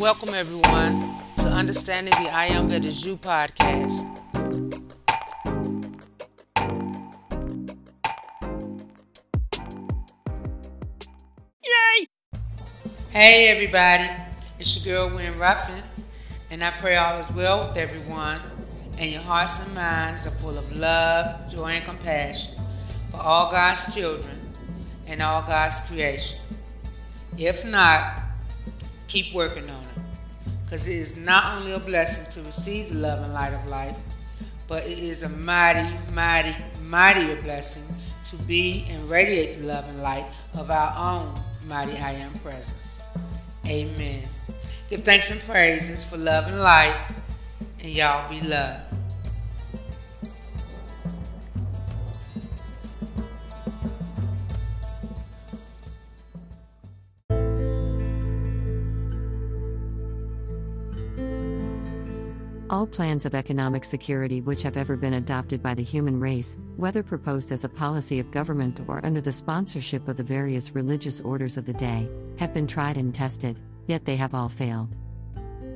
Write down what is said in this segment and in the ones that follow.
welcome everyone to Understanding the I Am That Is You podcast. Yay! Hey everybody, it's your girl Wynn Ruffin, and I pray all is well with everyone, and your hearts and minds are full of love, joy, and compassion for all God's children and all God's creation. If not, keep working on it. Because it is not only a blessing to receive the love and light of life, but it is a mighty, mighty, mightier blessing to be and radiate the love and light of our own mighty I am presence. Amen. Give thanks and praises for love and life, and y'all be loved. All plans of economic security which have ever been adopted by the human race, whether proposed as a policy of government or under the sponsorship of the various religious orders of the day, have been tried and tested, yet they have all failed.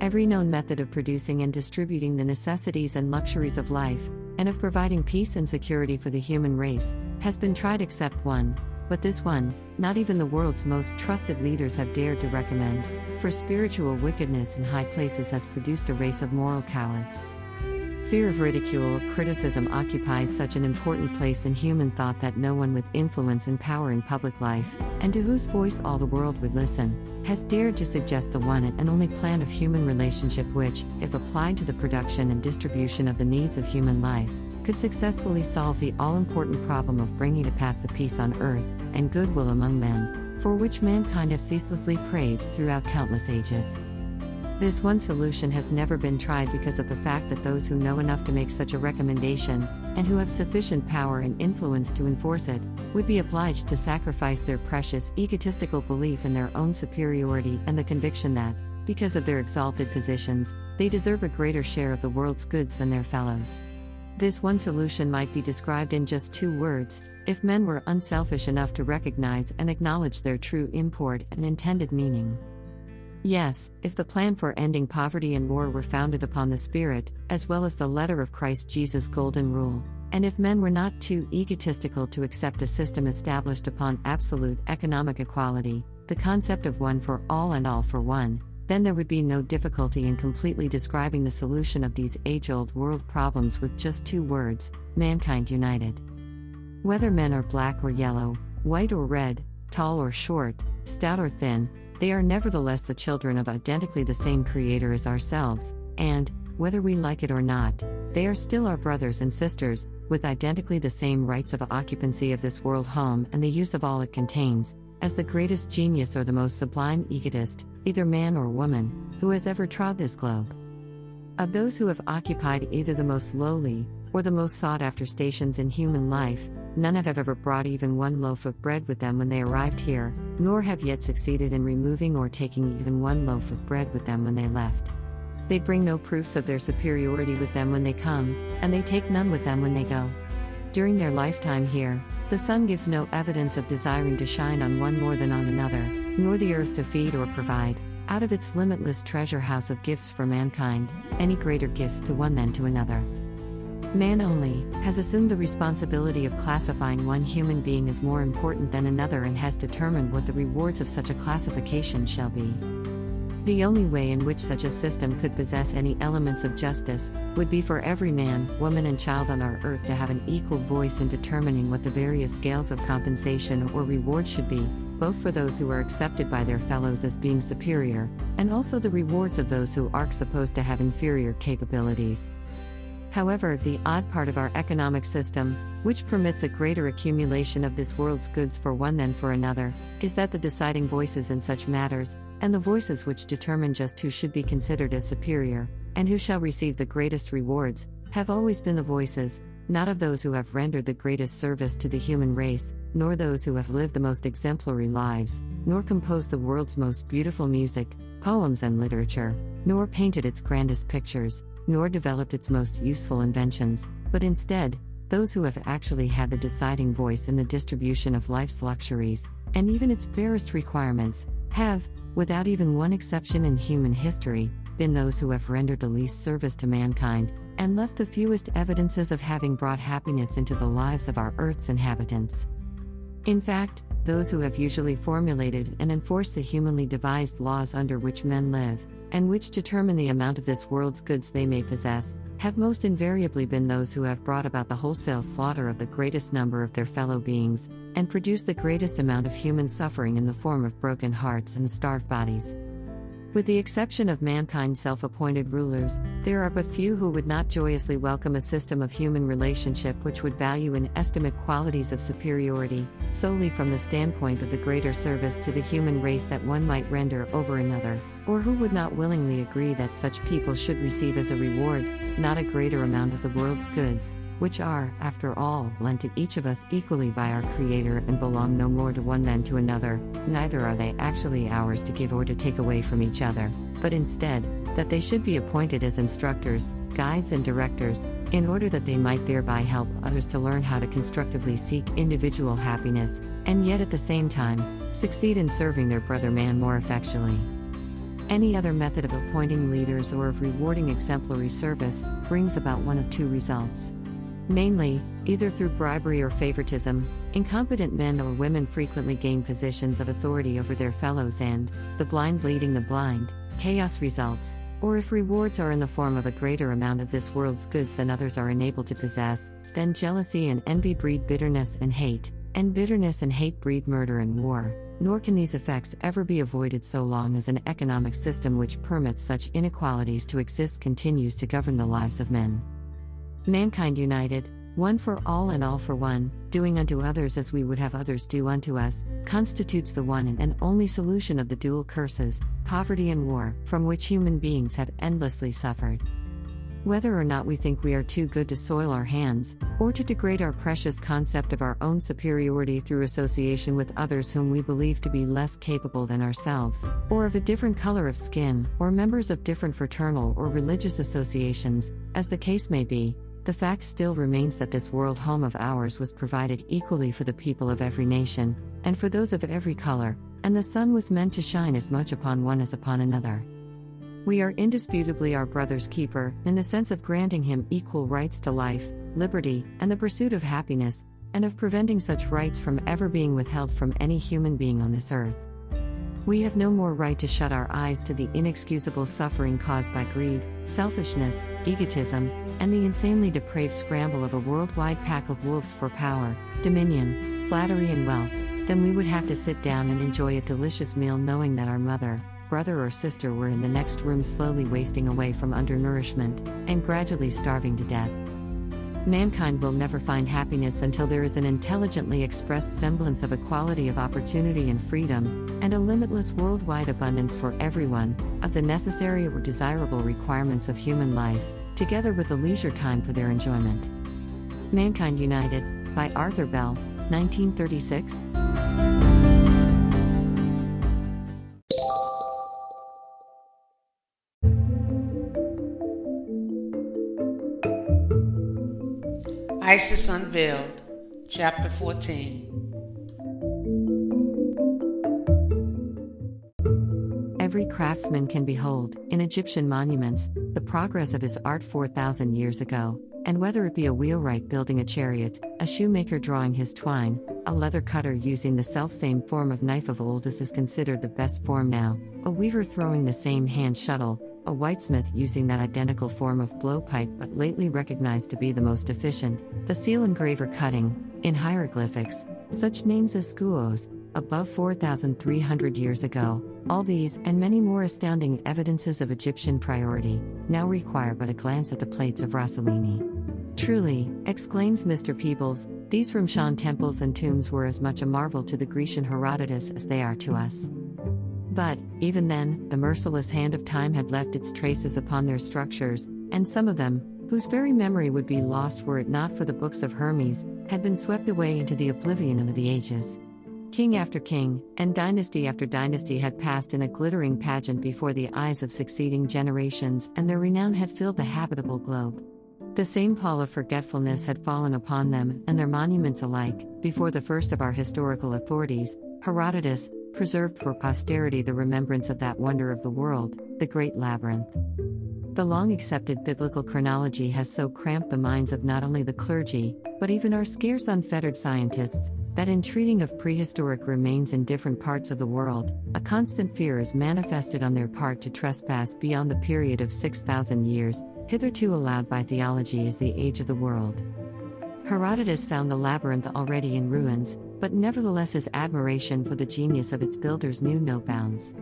Every known method of producing and distributing the necessities and luxuries of life, and of providing peace and security for the human race, has been tried except one, but this one, not even the world's most trusted leaders have dared to recommend, for spiritual wickedness in high places has produced a race of moral cowards. Fear of ridicule or criticism occupies such an important place in human thought that no one with influence and power in public life, and to whose voice all the world would listen, has dared to suggest the one and only plan of human relationship which, if applied to the production and distribution of the needs of human life, could successfully solve the all important problem of bringing to pass the peace on earth and goodwill among men, for which mankind have ceaselessly prayed throughout countless ages. This one solution has never been tried because of the fact that those who know enough to make such a recommendation, and who have sufficient power and influence to enforce it, would be obliged to sacrifice their precious egotistical belief in their own superiority and the conviction that, because of their exalted positions, they deserve a greater share of the world's goods than their fellows. This one solution might be described in just two words if men were unselfish enough to recognize and acknowledge their true import and intended meaning. Yes, if the plan for ending poverty and war were founded upon the Spirit, as well as the letter of Christ Jesus' golden rule, and if men were not too egotistical to accept a system established upon absolute economic equality, the concept of one for all and all for one, then there would be no difficulty in completely describing the solution of these age old world problems with just two words mankind united. Whether men are black or yellow, white or red, tall or short, stout or thin, they are nevertheless the children of identically the same Creator as ourselves, and, whether we like it or not, they are still our brothers and sisters, with identically the same rights of occupancy of this world home and the use of all it contains, as the greatest genius or the most sublime egotist, either man or woman, who has ever trod this globe. Of those who have occupied either the most lowly, or the most sought after stations in human life, none have ever brought even one loaf of bread with them when they arrived here, nor have yet succeeded in removing or taking even one loaf of bread with them when they left. They bring no proofs of their superiority with them when they come, and they take none with them when they go. During their lifetime here, the sun gives no evidence of desiring to shine on one more than on another, nor the earth to feed or provide, out of its limitless treasure house of gifts for mankind, any greater gifts to one than to another. Man only has assumed the responsibility of classifying one human being as more important than another and has determined what the rewards of such a classification shall be. The only way in which such a system could possess any elements of justice would be for every man, woman, and child on our earth to have an equal voice in determining what the various scales of compensation or reward should be, both for those who are accepted by their fellows as being superior, and also the rewards of those who are supposed to have inferior capabilities. However, the odd part of our economic system, which permits a greater accumulation of this world's goods for one than for another, is that the deciding voices in such matters, and the voices which determine just who should be considered as superior, and who shall receive the greatest rewards, have always been the voices, not of those who have rendered the greatest service to the human race, nor those who have lived the most exemplary lives, nor composed the world's most beautiful music, poems, and literature, nor painted its grandest pictures, nor developed its most useful inventions, but instead, those who have actually had the deciding voice in the distribution of life's luxuries, and even its barest requirements, have, without even one exception in human history, been those who have rendered the least service to mankind, and left the fewest evidences of having brought happiness into the lives of our Earth's inhabitants. In fact, those who have usually formulated and enforced the humanly devised laws under which men live, and which determine the amount of this world's goods they may possess, have most invariably been those who have brought about the wholesale slaughter of the greatest number of their fellow beings, and produced the greatest amount of human suffering in the form of broken hearts and starved bodies. With the exception of mankind's self appointed rulers, there are but few who would not joyously welcome a system of human relationship which would value and estimate qualities of superiority, solely from the standpoint of the greater service to the human race that one might render over another, or who would not willingly agree that such people should receive as a reward, not a greater amount of the world's goods, which are, after all, lent to each of us equally by our Creator and belong no more to one than to another, neither are they actually ours to give or to take away from each other, but instead, that they should be appointed as instructors, guides, and directors, in order that they might thereby help others to learn how to constructively seek individual happiness, and yet at the same time, succeed in serving their brother man more effectually. Any other method of appointing leaders or of rewarding exemplary service brings about one of two results. Mainly, either through bribery or favoritism, incompetent men or women frequently gain positions of authority over their fellows and, the blind leading the blind, chaos results, or if rewards are in the form of a greater amount of this world's goods than others are enabled to possess, then jealousy and envy breed bitterness and hate, and bitterness and hate breed murder and war. Nor can these effects ever be avoided so long as an economic system which permits such inequalities to exist continues to govern the lives of men. Mankind united, one for all and all for one, doing unto others as we would have others do unto us, constitutes the one and only solution of the dual curses, poverty and war, from which human beings have endlessly suffered. Whether or not we think we are too good to soil our hands, or to degrade our precious concept of our own superiority through association with others whom we believe to be less capable than ourselves, or of a different color of skin, or members of different fraternal or religious associations, as the case may be, the fact still remains that this world home of ours was provided equally for the people of every nation, and for those of every color, and the sun was meant to shine as much upon one as upon another. We are indisputably our brother's keeper, in the sense of granting him equal rights to life, liberty, and the pursuit of happiness, and of preventing such rights from ever being withheld from any human being on this earth. We have no more right to shut our eyes to the inexcusable suffering caused by greed, selfishness, egotism, and the insanely depraved scramble of a worldwide pack of wolves for power, dominion, flattery, and wealth, than we would have to sit down and enjoy a delicious meal knowing that our mother, brother, or sister were in the next room slowly wasting away from undernourishment and gradually starving to death. Mankind will never find happiness until there is an intelligently expressed semblance of equality of opportunity and freedom, and a limitless worldwide abundance for everyone, of the necessary or desirable requirements of human life, together with the leisure time for their enjoyment. Mankind United, by Arthur Bell, 1936. Isis Unveiled, Chapter 14. Every craftsman can behold, in Egyptian monuments, the progress of his art 4,000 years ago, and whether it be a wheelwright building a chariot, a shoemaker drawing his twine, a leather cutter using the self-same form of knife of old as is considered the best form now, a weaver throwing the same hand shuttle, a whitesmith using that identical form of blowpipe but lately recognized to be the most efficient, the seal engraver cutting, in hieroglyphics, such names as Skuos, above 4,300 years ago, all these and many more astounding evidences of Egyptian priority now require but a glance at the plates of Rosellini. Truly, exclaims Mr. Peebles, these Rameshan temples and tombs were as much a marvel to the Grecian Herodotus as they are to us. But, even then, the merciless hand of time had left its traces upon their structures, and some of them, whose very memory would be lost were it not for the books of Hermes, had been swept away into the oblivion of the ages. King after king, and dynasty after dynasty had passed in a glittering pageant before the eyes of succeeding generations, and their renown had filled the habitable globe. The same pall of forgetfulness had fallen upon them and their monuments alike, before the first of our historical authorities, Herodotus, preserved for posterity the remembrance of that wonder of the world, the great labyrinth. The long accepted biblical chronology has so cramped the minds of not only the clergy, but even our scarce unfettered scientists, that in treating of prehistoric remains in different parts of the world, a constant fear is manifested on their part to trespass beyond the period of 6,000 years, hitherto allowed by theology as the age of the world. Herodotus found the labyrinth already in ruins, but nevertheless his admiration for the genius of its builders knew no bounds.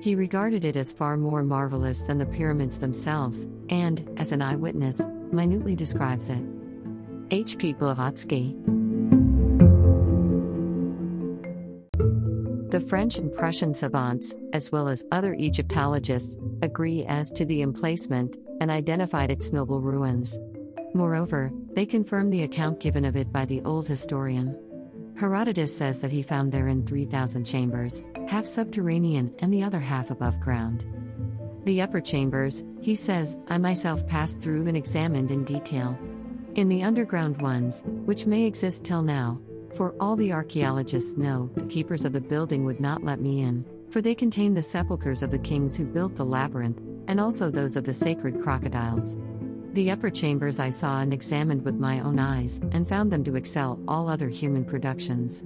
He regarded it as far more marvelous than the pyramids themselves, and, as an eyewitness, minutely describes it. H. P. Blavatsky The French and Prussian savants, as well as other Egyptologists, agree as to the emplacement and identified its noble ruins. Moreover, they confirm the account given of it by the old historian. Herodotus says that he found therein 3,000 chambers, half subterranean and the other half above ground. The upper chambers, he says, I myself passed through and examined in detail. In the underground ones, which may exist till now, for all the archaeologists know, the keepers of the building would not let me in, for they contain the sepulchres of the kings who built the labyrinth, and also those of the sacred crocodiles. The upper chambers I saw and examined with my own eyes, and found them to excel all other human productions.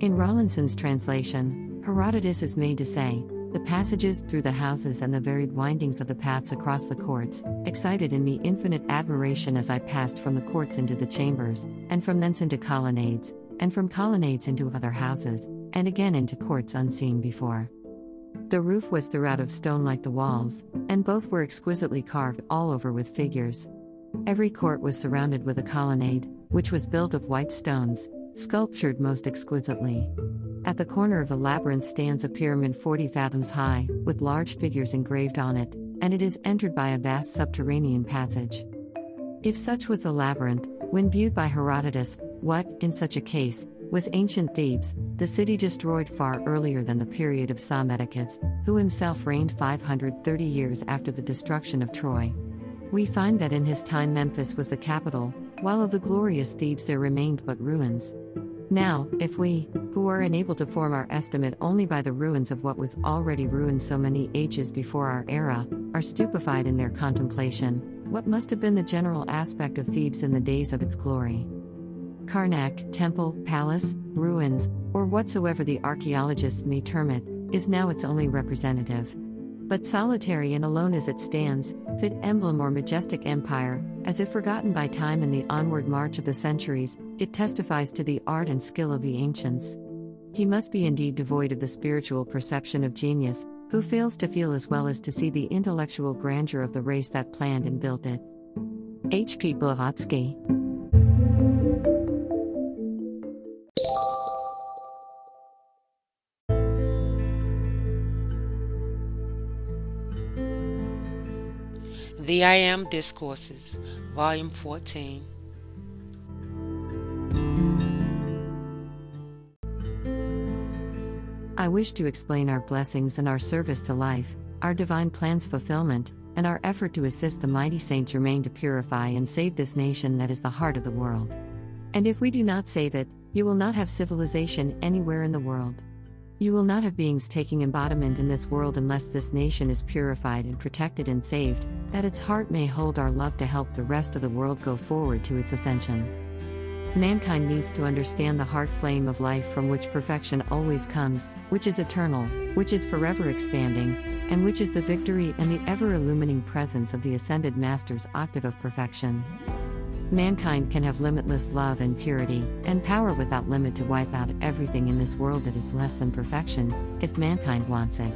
In Rawlinson's translation, Herodotus is made to say, the passages through the houses and the varied windings of the paths across the courts excited in me infinite admiration as I passed from the courts into the chambers, and from thence into colonnades, and from colonnades into other houses, and again into courts unseen before. The roof was throughout of stone like the walls, and both were exquisitely carved all over with figures. Every court was surrounded with a colonnade, which was built of white stones, sculptured most exquisitely. At the corner of the labyrinth stands a pyramid 40 fathoms high, with large figures engraved on it, and it is entered by a vast subterranean passage. If such was the labyrinth, when viewed by Herodotus, what, in such a case, was ancient Thebes, the city destroyed far earlier than the period of Psammetichus, who himself reigned 530 years after the destruction of Troy. We find that in his time Memphis was the capital, while of the glorious Thebes there remained but ruins. Now, if we, who are unable to form our estimate only by the ruins of what was already ruined so many ages before our era, are stupefied in their contemplation, what must have been the general aspect of Thebes in the days of its glory? Karnak, temple, palace, ruins, or whatsoever the archaeologists may term it, is now its only representative. But solitary and alone as it stands, fit emblem or majestic empire, as if forgotten by time in the onward march of the centuries, it testifies to the art and skill of the ancients. He must be indeed devoid of the spiritual perception of genius, who fails to feel as well as to see the intellectual grandeur of the race that planned and built it. H. P. Blavatsky The I Am Discourses, Volume 14. I wish to explain our blessings and our service to life, our divine plan's fulfillment, and our effort to assist the mighty Saint Germain to purify and save this nation that is the heart of the world. And if we do not save it, you will not have civilization anywhere in the world. You will not have beings taking embodiment in this world unless this nation is purified and protected and saved, that its heart may hold our love to help the rest of the world go forward to its ascension. Mankind needs to understand the heart flame of life from which perfection always comes, which is eternal, which is forever expanding, and which is the victory and the ever illumining presence of the ascended Master's octave of perfection. Mankind can have limitless love and purity, and power without limit to wipe out everything in this world that is less than perfection, if mankind wants it.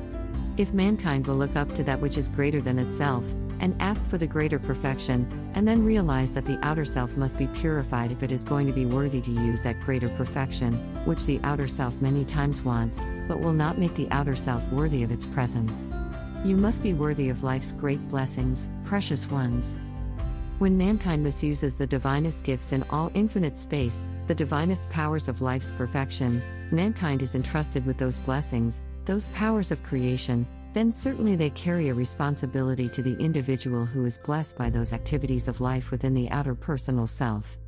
If mankind will look up to that which is greater than itself, and ask for the greater perfection, and then realize that the outer self must be purified if it is going to be worthy to use that greater perfection, which the outer self many times wants, but will not make the outer self worthy of its presence. You must be worthy of life's great blessings, precious ones. When mankind misuses the divinest gifts in all infinite space, the divinest powers of life's perfection, mankind is entrusted with those blessings, those powers of creation, then certainly they carry a responsibility to the individual who is blessed by those activities of life within the outer personal self.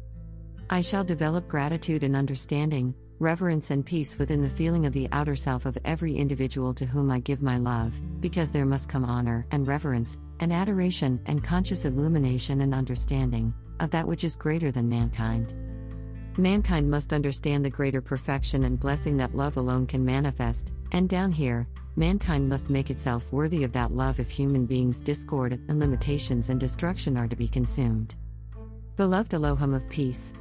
I shall develop gratitude and understanding, reverence, and peace within the feeling of the outer self of every individual to whom I give my love, because there must come honor and reverence, and adoration and conscious illumination and understanding of that which is greater than mankind. Mankind must understand the greater perfection and blessing that love alone can manifest, and down here, mankind must make itself worthy of that love if human beings' discord and limitations and destruction are to be consumed. Beloved Elohim of peace.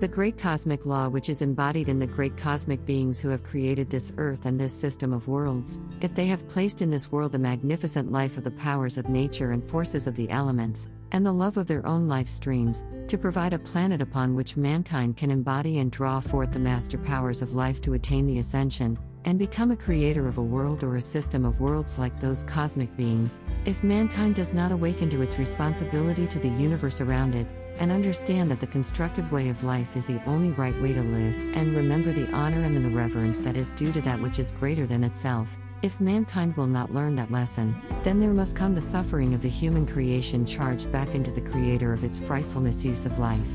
The great cosmic law, which is embodied in the great cosmic beings who have created this earth and this system of worlds, if they have placed in this world the magnificent life of the powers of nature and forces of the elements, and the love of their own life streams, to provide a planet upon which mankind can embody and draw forth the master powers of life to attain the ascension, and become a creator of a world or a system of worlds like those cosmic beings, if mankind does not awaken to its responsibility to the universe around it, and understand that the constructive way of life is the only right way to live, and remember the honor and the reverence that is due to that which is greater than itself. If mankind will not learn that lesson, then there must come the suffering of the human creation charged back into the Creator of its frightful misuse of life.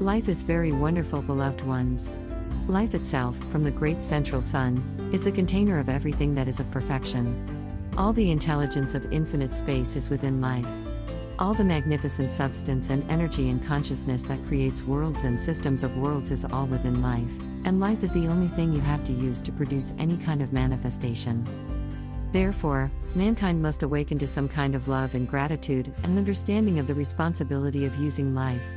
Life is very wonderful, beloved ones. Life itself, from the great central sun, is the container of everything that is of perfection. All the intelligence of infinite space is within life. All the magnificent substance and energy and consciousness that creates worlds and systems of worlds is all within life, and life is the only thing you have to use to produce any kind of manifestation. Therefore, mankind must awaken to some kind of love and gratitude and understanding of the responsibility of using life.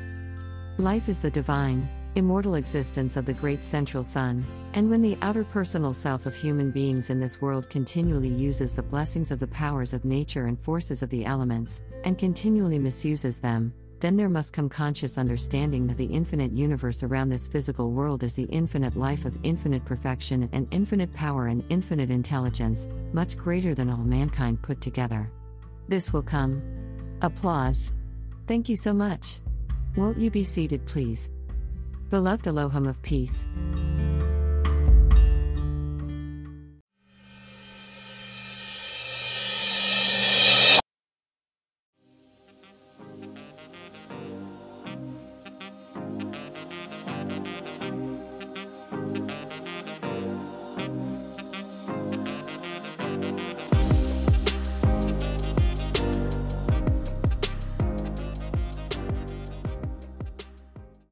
Life is the divine, immortal existence of the great central sun, and when the outer personal self of human beings in this world continually uses the blessings of the powers of nature and forces of the elements, and continually misuses them, then there must come conscious understanding that the infinite universe around this physical world is the infinite life of infinite perfection and infinite power and infinite intelligence, much greater than all mankind put together. This will come. Applause. Thank you so much. Won't you be seated, please? Beloved Elohim of Peace.